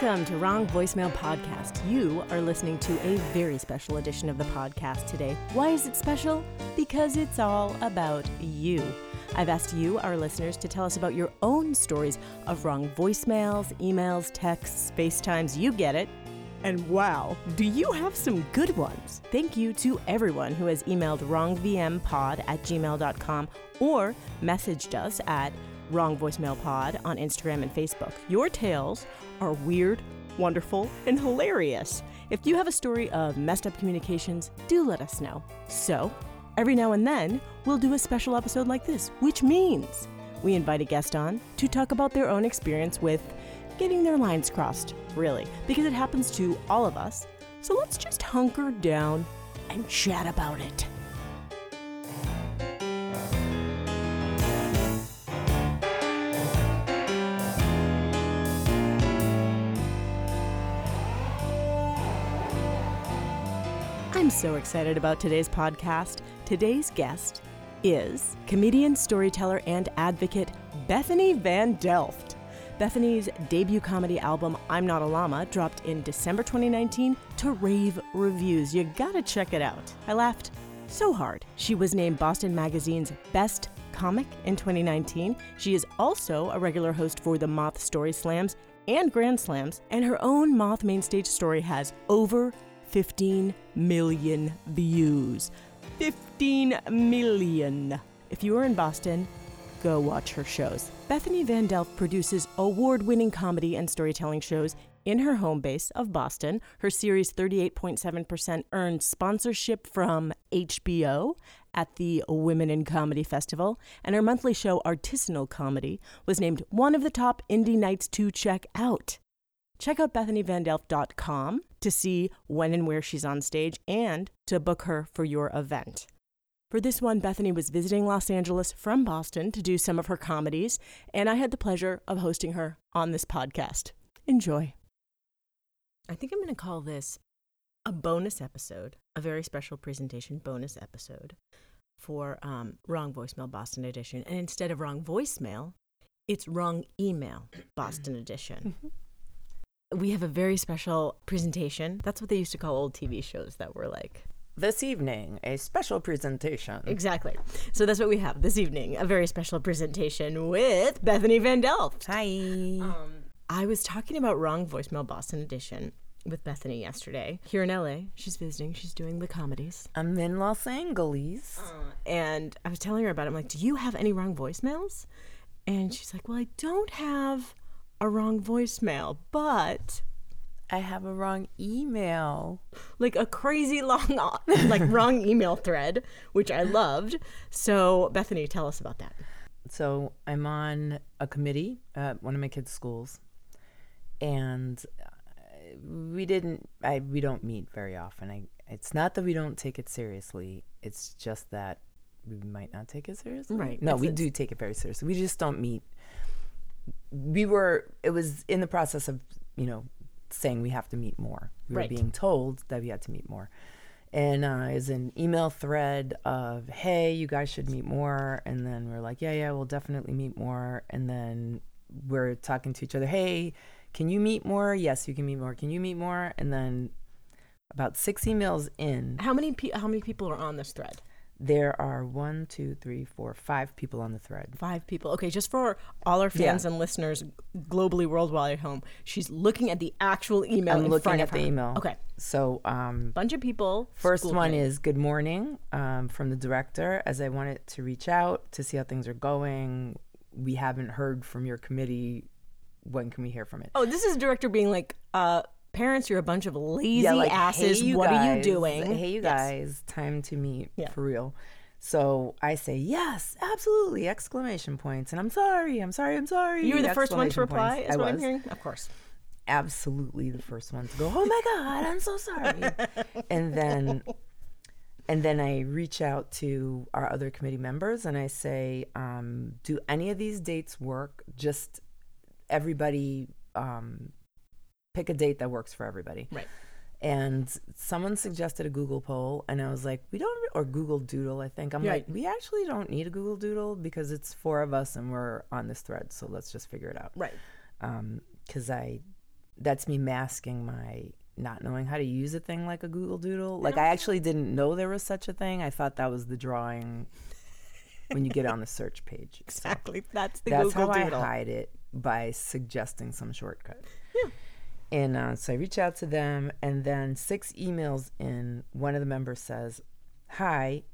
Welcome to Wrong Voicemail Podcast. You are listening to a very special edition of the podcast today. Why is it special? Because it's all about you. I've asked you, our listeners, to tell us about your own stories of wrong voicemails, emails, texts, FaceTimes, you get it. And wow, do you have some good ones? Thank you to everyone who has emailed wrongvmpod at gmail.com or messaged us at Wrong Voicemail Pod on Instagram and Facebook. Your tales are weird, wonderful, and hilarious. If you have a story of messed up communications, do let us know. So, every now and then, we'll do a special episode like this, which means we invite a guest on to talk about their own experience with getting their lines crossed, really, because it happens to all of us. So let's just hunker down and chat about it. I'm so excited about today's podcast. Today's guest is comedian, storyteller, and advocate Bethany Van Delft. Bethany's debut comedy album, I'm Not a Llama, dropped in December 2019 to rave reviews. You gotta check it out. I laughed so hard. She was named Boston Magazine's Best Comic in 2019. She is also a regular host for the Moth Story Slams and Grand Slams, and her own Moth Mainstage story has over 15 million views. 15 million. If you are in Boston, go watch her shows. Bethany Van Delft produces award winning comedy and storytelling shows in her home base of Boston. Her series 38.7% earned sponsorship from HBO at the Women in Comedy Festival, and her monthly show Artisanal Comedy was named one of the top indie nights to check out. Check out BethanyVanDelft.com to see when and where she's on stage and to book her for your event. For this one, Bethany was visiting Los Angeles from Boston to do some of her comedies, and I had the pleasure of hosting her on this podcast. Enjoy. I think I'm going to call this a bonus episode, a very special presentation bonus episode for um, Wrong Voicemail Boston Edition. And instead of Wrong Voicemail, it's Wrong Email Boston Edition. We have a very special presentation. That's what they used to call old TV shows that were like. This evening, a special presentation. Exactly. So that's what we have this evening a very special presentation with Bethany Van Delft. Hi. Um, I was talking about Wrong Voicemail Boston Edition with Bethany yesterday here in LA. She's visiting, she's doing the comedies. I'm in Los Angeles. And I was telling her about it. I'm like, Do you have any wrong voicemails? And she's like, Well, I don't have a wrong voicemail, but I have a wrong email. like a crazy long like wrong email thread which i loved so bethany tell us about that So I'm on a committee at one of my kids' schools, and uh, we didn't. I we don't meet very often. I. It's not that we don't take it seriously. It's just that we might not take it seriously. Right. No, It's- we do take it very seriously. We just don't meet. We were. It was in the process of you know saying we have to meet more. We Right. were being told that we had to meet more. And uh, is an email thread of, hey, you guys should meet more. And then we're like, yeah, yeah, we'll definitely meet more. And then we're talking to each other, hey, can you meet more? Yes, you can meet more. Can you meet more? And then about six emails in, how many pe- how many people are on this thread there are one, two, three, four, five people on the thread. five people okay just for all our fans Yeah. and listeners globally worldwide at home she's looking at the actual email I'm in looking at the her. email. okay So, um, bunch of people First one kids. is good morning um, from the director. As I wanted to reach out to see how things are going. We haven't heard from your committee. When can we hear from it? oh this is director being like uh parents you're a bunch of lazy like, asses "Hey, what are you guys. doing Hey, you Yes. guys, time to meet Yeah. for real. So I say yes, absolutely! Exclamation points. And I'm sorry, I'm sorry, I'm sorry. you were the first one to reply points. is I what i'm was hearing of course absolutely the first one to go oh my god i'm so sorry and then and then i reach out to our other committee members and i say um, do any of these dates work just everybody um, pick a date that works for everybody right and someone suggested a Google poll, and I was like, we don't, or Google Doodle, I think. I'm Right. like, we actually don't need a Google Doodle because it's four of us and we're on this thread, so let's just figure it out right um, because I that's me masking my not knowing how to use a thing like a Google Doodle. Like I actually didn't know there was such a thing. I thought that was the drawing when you get on the search page. So Exactly. That's the that's Google how Doodle. I hide it by suggesting some shortcut. And uh, so I reach out to them, and then six emails in, one of the members says, Hi,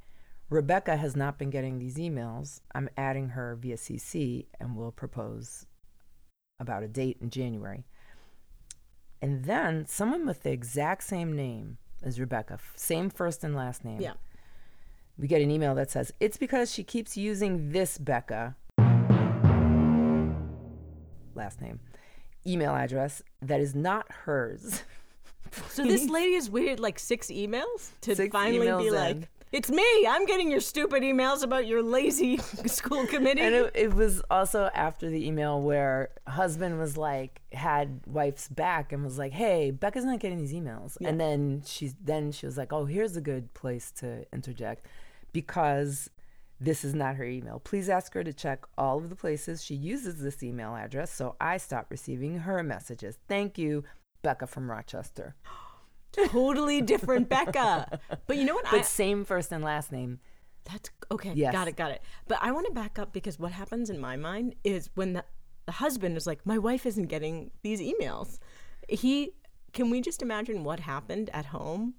Rebecca has not been getting these emails. I'm adding her via CC and we'll propose about a date in January. And then someone with the exact same name as Rebecca, same first and last name. Yeah. We get an email that says, It's because she keeps using this Becca, last name, email address that is not hers. So this lady has waited like six emails to Six finally be like, in. "It's me. I'm getting your stupid emails about your lazy school committee." And it, it was also after the email where husband was like had wife's back and was like, "Hey, Becca's not getting these emails." And then she's then she was like, "Oh, here's a good place to interject because this is not her email. Please ask her to check all of the places she uses this email address so I stop receiving her messages. Thank you, Becca from Rochester." totally different Becca. But you know what? But I, same first and last name. That's okay. Yes. Got it. Got it. But I want to back up because what happens in my mind is when the, the husband is like, my wife isn't getting these emails. He can we just imagine what happened at home?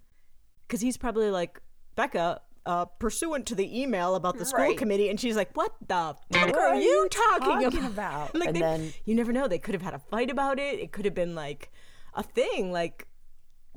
Because he's probably like, Becca, uh, pursuant to the email about the school Right. committee, and she's like, "What the fuck What are, are you talking, talking about?" about? Like, And they- then- you never know. They could have had a fight about it. It could have been like a thing. Like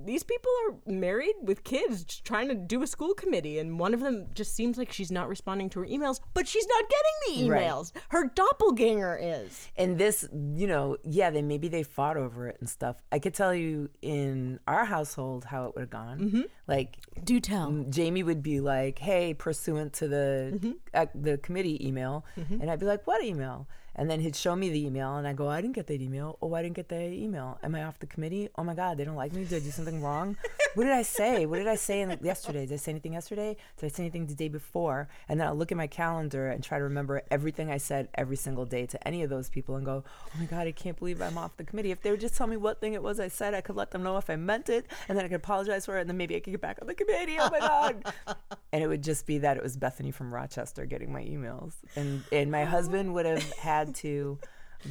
these people are married with kids trying to do a school committee and one of them just seems like she's not responding to her emails but she's not getting the Right. emails. Her doppelganger is. And this you know yeah they maybe they fought over it and stuff. I could tell you in our household how it would have gone. Mm-hmm. like do tell. jamie would be like hey pursuant to the Mm-hmm. uh, the committee email and i'd be like what email and then he'd show me the email and i go i didn't get that email. Oh i didn't get that email. Am i off the committee? Oh my god they don't like me. Did i do something wrong? What did i say? What did i say in yesterday? Did i say anything yesterday? Did i say anything the day before? And then i'll look at my calendar and try to remember everything i said every single day to any of those people and go oh my god i can't believe i'm off the committee. If they would just tell me what thing it was i said i could let them know if i meant it and then i could apologize for it and then maybe i could get back on the committee. Oh my god. And it would just be that it was bethany from rochester getting my emails. And and my oh. husband would have had to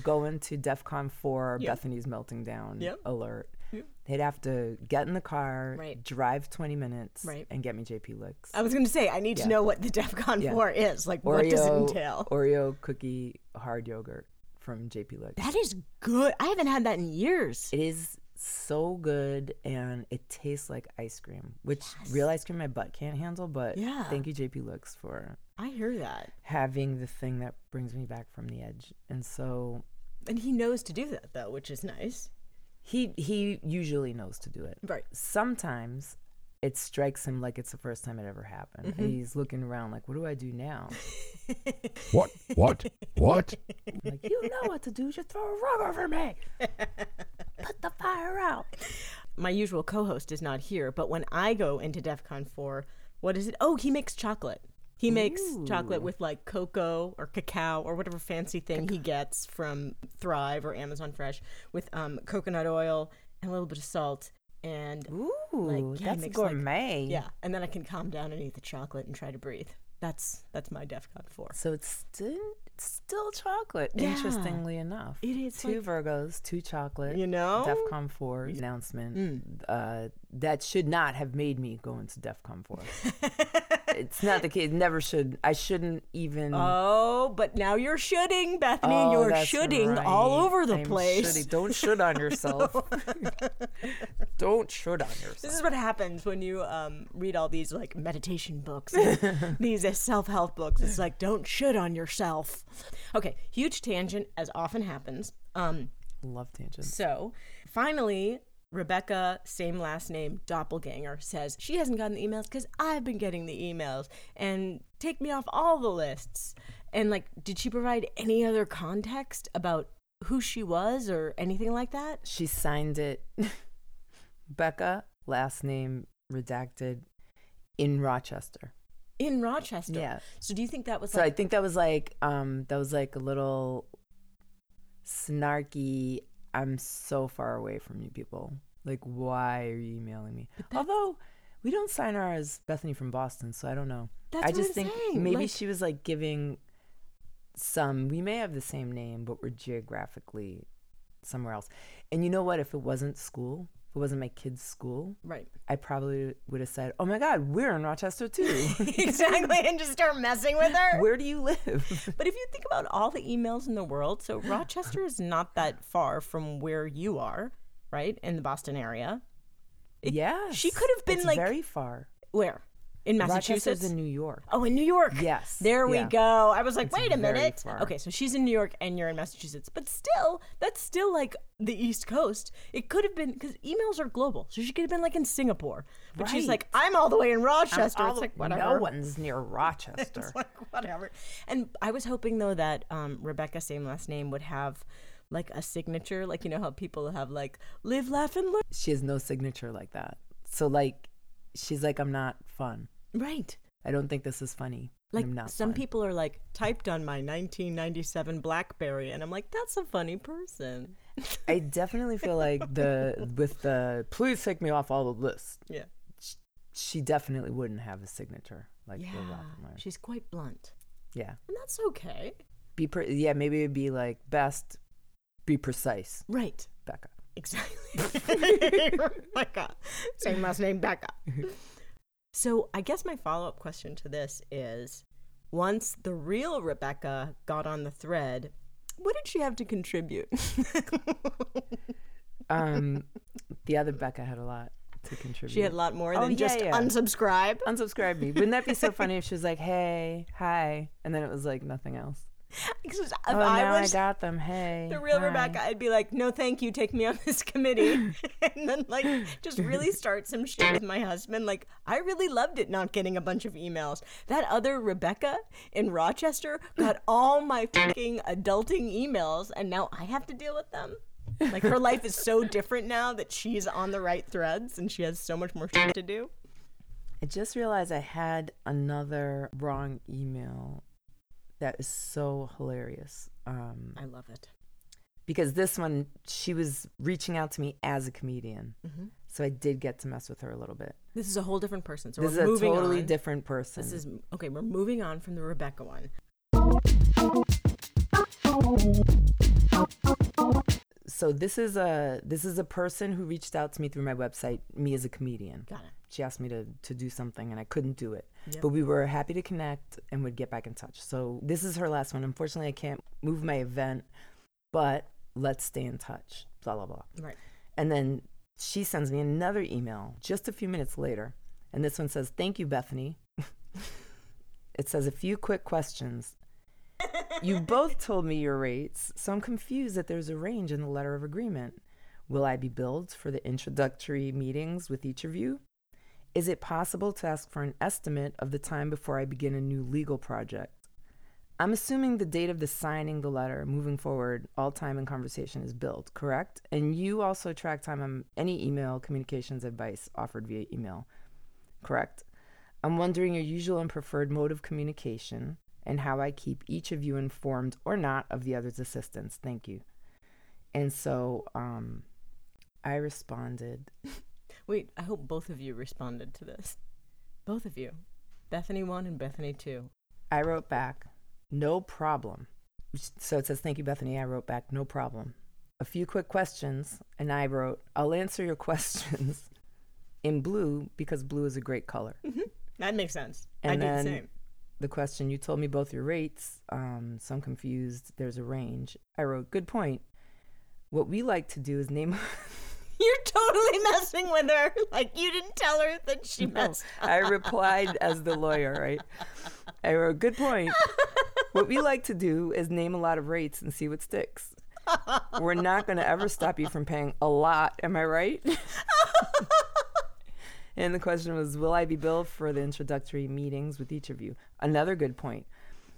go into defcon 4 Yep. bethany's melting down Yep. alert He'd have to get in the car, Right. drive 20 minutes, Right. and get me JP Licks. i was going to say i need to know what the defcon Yeah. 4 is like what does it entail Oreo cookie hard yogurt from JP Licks. that is good i haven't had that in years It is so good and it tastes like ice cream, which real ice cream my butt can't handle. But Yeah. thank you, JP Licks, for i hear that having the thing that brings me back from the edge. And so and he knows to do that though which is nice he he usually knows to do it. right Sometimes it strikes him like it's the first time it ever happened. Mm-hmm. And he's looking around like, what do I do now? What? What? What? I'm like, you know what to do. Just throw a rug over me. Put the fire out. my usual co-host is not here, but when I go into DEF CON 4, what is it? Oh, he makes chocolate. He makes chocolate with like cocoa or cacao or whatever fancy thing he gets from Thrive or Amazon Fresh with um, coconut oil and a little bit of salt and Ooh, Like, yeah, that's makes, like- gourmet. yeah, and then I can calm down and eat the chocolate and try to breathe. That's that's my DEF CON 4. So it's still it's still chocolate. Yeah. Interestingly enough, It is two like- Virgos, two chocolate. You know? DefCon four announcement. Uh, that should not have made me go into DefCon four. it's not the case. Never should. I shouldn't even. Oh, but now you're shooting, Bethany. Oh, you're shooting all over the I'm place. shooting. Don't shoot on yourself. Don't shoot on yourself. This is what happens when you um, read all these like meditation books, these uh, self-help books. It's like don't shoot on yourself. Okay, huge tangent as often happens. Um, Love tangents. so finally, Rebecca, same last name, doppelganger, says she hasn't gotten the emails because I've been getting the emails and take me off all the lists. And like, did she provide any other context about who she was or anything like that? She signed it, Becca, last name redacted, in Rochester. In Rochester. Yeah. So do you think that was So I think that was like um that was like a little snarky. I'm so far away from you people. Like, why are you emailing me? Although we don't sign her as Bethany from Boston, so I don't know. That's I just think saying, maybe like- she was like giving some. We may have the same name, but we're geographically somewhere else. And you know what? If it wasn't school, it wasn't my kid's school, Right. I probably would have said, "Oh my God, we're in Rochester too. exactly. And just start messing with her. Where do you live?" But if you think about all the emails in the world, so Rochester is not that far from where you are, right? In the Boston area. yeah, she could have been, like- very far. Where? In Massachusetts? In New York. Oh, in New York. Yes. There we go. I was like, It's wait a minute. far. Okay, so she's in New York and you're in Massachusetts. But still, that's still like the East Coast. It could have been because emails are global. So she could have been like in Singapore. But she's like, I'm all the way in Rochester. It's like, whatever. No one's near Rochester. It's like, whatever. And I was hoping though that um, Rebecca, same last name, would have like a signature. Like, you know how people have like live, laugh, and learn. she has no signature like that. So like, she's like, I'm not fun. Right. I don't think this is funny. Like some fun. people are like typed on my 1997 BlackBerry, and I'm like, that's a funny person. I definitely feel like the with the please take me off all the lists. Yeah. She definitely wouldn't have a signature like Yeah. She's quite blunt, Yeah. and that's okay. Be pre- yeah, maybe it'd be like best be precise, Right. Becca. Exactly. Oh Becca. Same last name, Becca. So I guess my follow up question to this is once the real Rebecca got on the thread, what did she have to contribute? Um the other Becca had a lot to contribute. she had a lot more Oh, than yeah, just yeah. unsubscribe. unsubscribe me. Wouldn't that be so funny if she was like, "Hey, hi," and then it was like nothing else? If oh, I now was I got them. Hey, the real hi. Rebecca, I'd be like, no, thank you, take me on this committee. and then, like, just really start some shit with my husband. Like, I really loved it not getting a bunch of emails. That other Rebecca in Rochester got all my fucking adulting emails, and now I have to deal with them. Like, her life is so different now that she's on the right threads and she has so much more shit to do. I just realized I had another wrong email that is so hilarious. Um, I love it. because this one, she was reaching out to me as a comedian. Mm-hmm. So I did get to mess with her a little bit. This is a whole different person. So This we're is a totally on. different person. This is okay. We're moving on from the Rebecca one. so this is a this is a person who reached out to me through my website, me as a comedian. Got it. She asked me to to do something and I couldn't do it. Yep. But we were happy to connect and would get back in touch. So this is her last one. Unfortunately, I can't move my event, but let's stay in touch. Blah blah blah. Right. And then she sends me another email just a few minutes later. And this one says, Thank you, Bethany. it says a few quick questions. You both told me your rates, so I'm confused that there's a range in the letter of agreement. Will I be billed for the introductory meetings with each of you? Is it possible to ask for an estimate of the time before I begin a new legal project? I'm assuming the date of the signing the letter, moving forward, all time and conversation is billed, correct? And you also track time on any email communications advice offered via email, correct? I'm wondering your usual and preferred mode of communication and how I keep each of you informed or not of the other's assistance. Thank you. And so um, I responded, Wait, I hope both of you responded to this. Both of you. Bethany 1 and Bethany 2. I wrote back, no problem. So it says, thank you, Bethany. I wrote back, no problem. A few quick questions, and I wrote, I'll answer your questions in blue because blue is a great color. That makes sense. I And do then the same. the question, you told me both your rates, um, so I'm confused. There's a range. I wrote, good point. What we like to do is name. You're totally messing with her. Like you didn't tell her that she messed. I replied as the lawyer, right? I wrote, good point. What we like to do is name a lot of rates and see what sticks. We're not going to ever stop you from paying a lot. Am I right? and the question was, will I be billed for the introductory meetings with each of you? Another good point.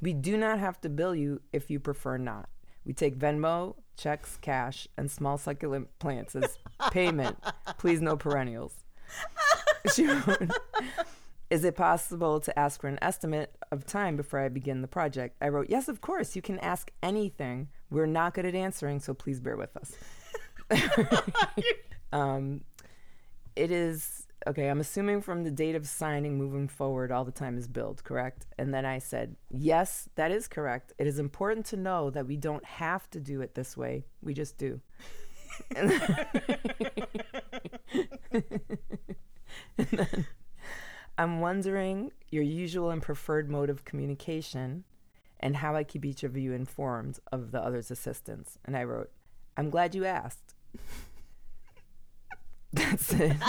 We do not have to bill you if you prefer not. We take Venmo, checks, cash, and small succulent plants as payment. Please, no perennials. She wrote, Is it possible to ask for an estimate of time before I begin the project? I wrote, Yes, of course. You can ask anything. We're not good at answering, so please bear with us. um, it is okay. I'm assuming from the date of signing moving forward, all the time is billed, correct? And then I said, yes, that is correct. It is important to know that we don't have to do it this way. We just do. and then I'm wondering your usual and preferred mode of communication and how I keep each of you informed of the other's assistance. And I wrote, I'm glad you asked. That's it.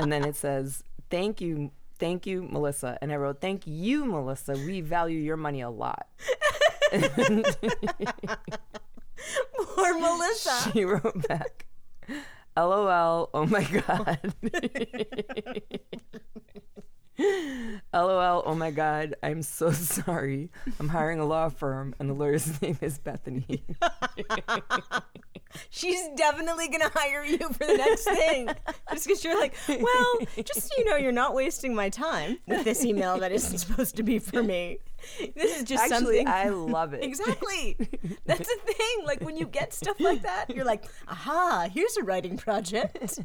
and then it says, Thank you, thank you, Melissa. And I wrote, Thank you, Melissa. We value your money a lot. Poor Melissa. She wrote back, LOL, oh my God. LOL, oh my God, I'm so sorry. I'm hiring a law firm and the lawyer's name is Bethany. She's definitely going to hire you for the next thing. Just because you're like, well, just so you know, you're not wasting my time with this email that isn't supposed to be for me. This is just Actually, something. I love it. Exactly. That's the thing. Like when you get stuff like that, you're like, aha, here's a writing project.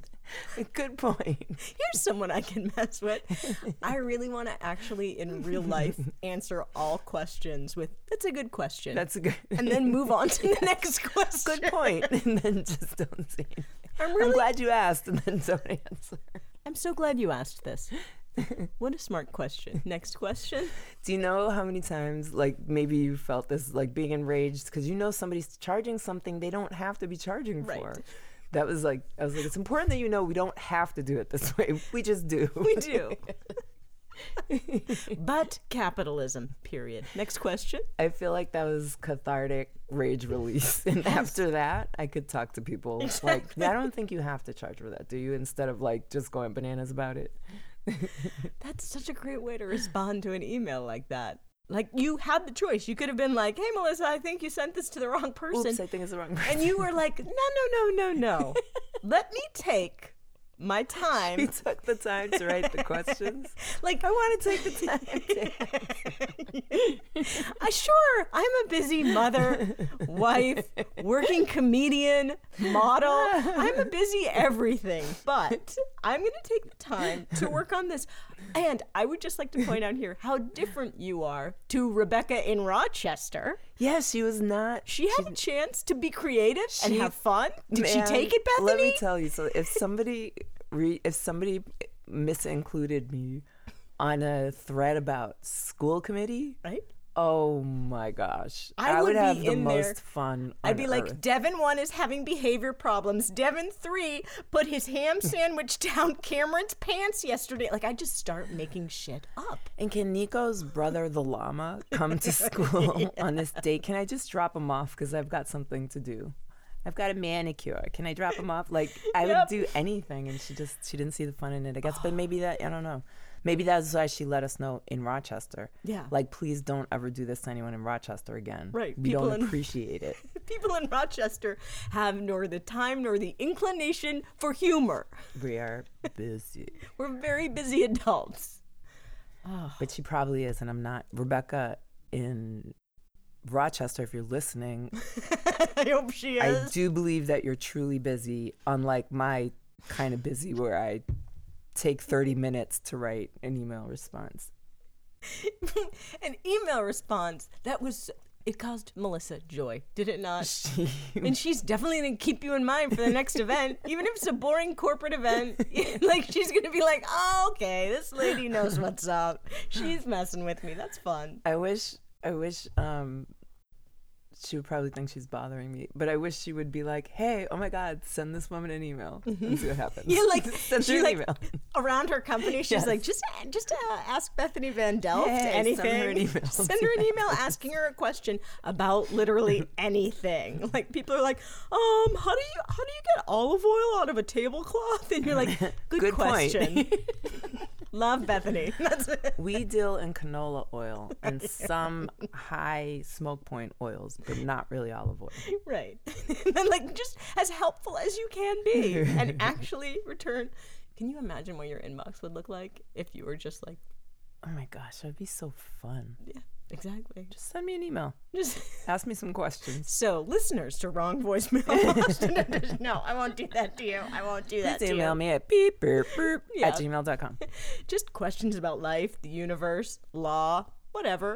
Good point. Here's someone I can mess with. I really want to actually, in real life, answer all questions with, that's a good question. That's a good. and then move on to the next question. good point. And then just don't say anything. I'm really, glad you asked, and then don't answer. I'm so glad you asked this. what a smart question. Next question. Do you know how many times, like, maybe you felt this, like, being enraged because you know somebody's charging something they don't have to be charging Right. for? That was like, I was like, it's important that you know we don't have to do it this way. We just do. We do. but capitalism, period. Next question. I feel like that was cathartic rage release. And after that, I could talk to people like, I don't think you have to charge for that, do you? Instead of like just going bananas about it. That's such a great way to respond to an email like that. Like you had the choice. You could have been like, "Hey, Melissa, I think you sent this to the wrong person," Oops, I think it's the wrong person. and you were like, "No, no, no, no, no. Let me take my You time. took the time to write the questions. Like I want to take the time to I uh, sure I'm a busy mother, wife, working comedian, model. I'm a busy everything, but I'm going to take the time to work on this. And I would just like to point out here how different you are to Rebecca in Rochester. Yes, she was not. She had a chance to be creative and have fun. Did she take it, Bethany? Let me tell you. So if somebody re, if somebody misincluded me on a thread about school committee, right? Oh my gosh, I would, would be have the in most there. fun. I'd be like. Devin one is having behavior problems. Devin three put his ham sandwich down Cameron's pants yesterday. Like I just start making shit up. And can Nico's brother, the llama, come to school on this date? Can I just drop him off because I've got something to do? I've got a manicure. Can I drop him off? Like I Yep. would do anything, and she just she didn't see the fun in it. I guess, but maybe that I don't know. Maybe that's why she let us know in Rochester. Yeah. Like, please don't ever do this to anyone in Rochester again. Right, We people don't in- appreciate it. People in Rochester have nor the time nor the inclination for humor. we are busy. We're very busy adults. But she probably is, and I'm not. Rebecca in Rochester, if you're listening, I hope she is. I do believe that you're truly busy, unlike my kind of busy where I take 30 minutes to write an email response. An email response that was it caused Melissa joy, did it not? and she's definitely gonna keep you in mind for the next event, even if it's a boring corporate event. like she's gonna be like, "Oh, okay, this lady knows what's up. She's messing with me. That's fun." I wish, I wish, um, she would probably think she's bothering me, but I wish she would be like, "Hey, oh my God, send this woman an email and see what happens." Yeah, like send her like email. around her company, she's Yes. like, just just uh, ask Bethany Van Delft Hey, send anything. her an email. Send her an email asking her a question about literally anything. Like people are like, um, how do you how do you get olive oil out of a tablecloth? And you're like, good, Good question. Love Bethany. That's. We deal in canola oil and some high smoke point oils, but not really olive oil. right. and like just as helpful as you can be, and actually return. Can you imagine what your inbox would look like if you were just like, Oh my gosh, that'd be so fun. yeah, exactly. Just send me an email. Just Ask me some questions. so, listeners to wrong voicemail. Boston. No, I won't do that to you. I won't do that Please to email you. me at beep boop, boop Yeah. at gmail.com. Just questions about life, the universe, law, whatever.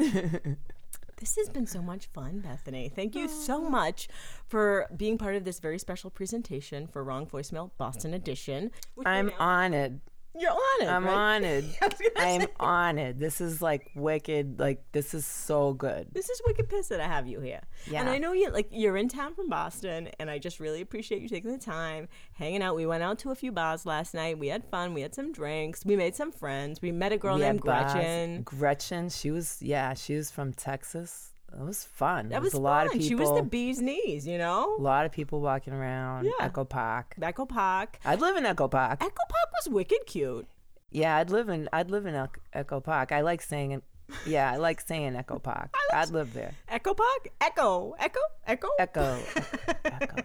This has been so much fun, Bethany. Thank you so much for being part of this very special presentation for Wrong Voicemail Boston Edition. I'm honored. You're on it. I'm right? honored. it. I'm say. it. This is like wicked. Like this is so good. This is wicked pissed that I have you here. Yeah. And I know you like you're in town from Boston and I just really appreciate you taking the time, hanging out. We went out to a few bars last night. We had fun. We had some drinks. We made some friends. We met a girl We named bars. Gretchen. Gretchen. She was yeah. She was from Texas. It was fun. That There was, a lot of people. She was the bee's knees, you know. a lot of people walking around. Yeah. Echo Park. Echo Park. I'd live in Echo Park. Echo Park was wicked cute. Yeah, I'd live in I'd live in Echo Park. I like saying it. Yeah, I like saying Echo Park. I'd live there. Echo Park? Echo. Echo? Echo? Echo. Echo.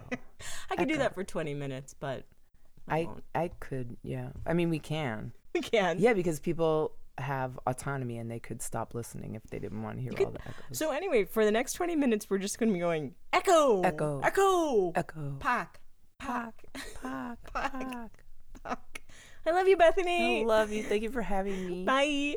I could do that for 20 minutes, but I, I. I could. Yeah. I mean, we can. We can. Yeah, because people have autonomy and they could stop listening if they didn't want to hear all the echoes. So anyway, for the next 20 minutes, we're just going to be going Echo. Echo. Echo. Echo. Park. Park. Park. Park. Park. I love you, Bethany. I love you. Thank you for having me. Bye.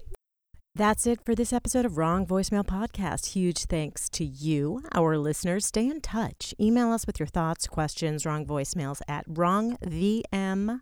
That's it for this episode of Wrong Voicemail Podcast. Huge thanks to you, our listeners. Stay in touch. Email us with your thoughts, questions, wrong voicemails at wrongvmpod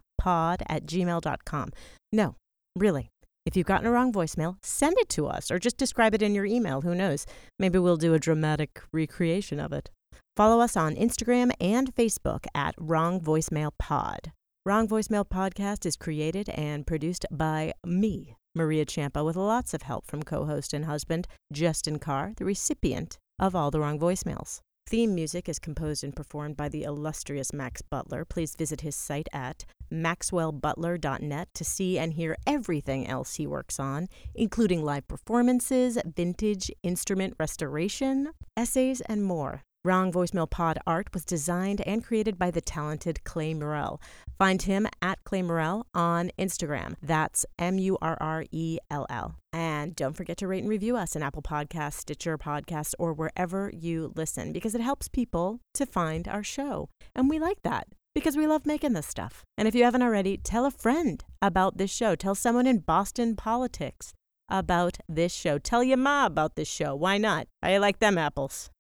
at gmail.com. No, really. If you've gotten a wrong voicemail, send it to us or just describe it in your email. Who knows? Maybe we'll do a dramatic recreation of it. Follow us on Instagram and Facebook at Wrong Voicemail Pod. Wrong Voicemail Podcast is created and produced by me, Maria Champa, with lots of help from co host and husband Justin Carr, the recipient of all the wrong voicemails. Theme music is composed and performed by the illustrious Max Butler. Please visit his site at maxwellbutler.net to see and hear everything else he works on, including live performances, vintage instrument restoration, essays, and more. Wrong Voicemail Pod art was designed and created by the talented Clay Murrell. Find him at Clay Murrell on Instagram. That's M U R R E L L. And don't forget to rate and review us in Apple Podcasts, Stitcher Podcasts, or wherever you listen because it helps people to find our show. And we like that because we love making this stuff. And if you haven't already, tell a friend about this show. Tell someone in Boston politics about this show. Tell your ma about this show. Why not? I like them apples.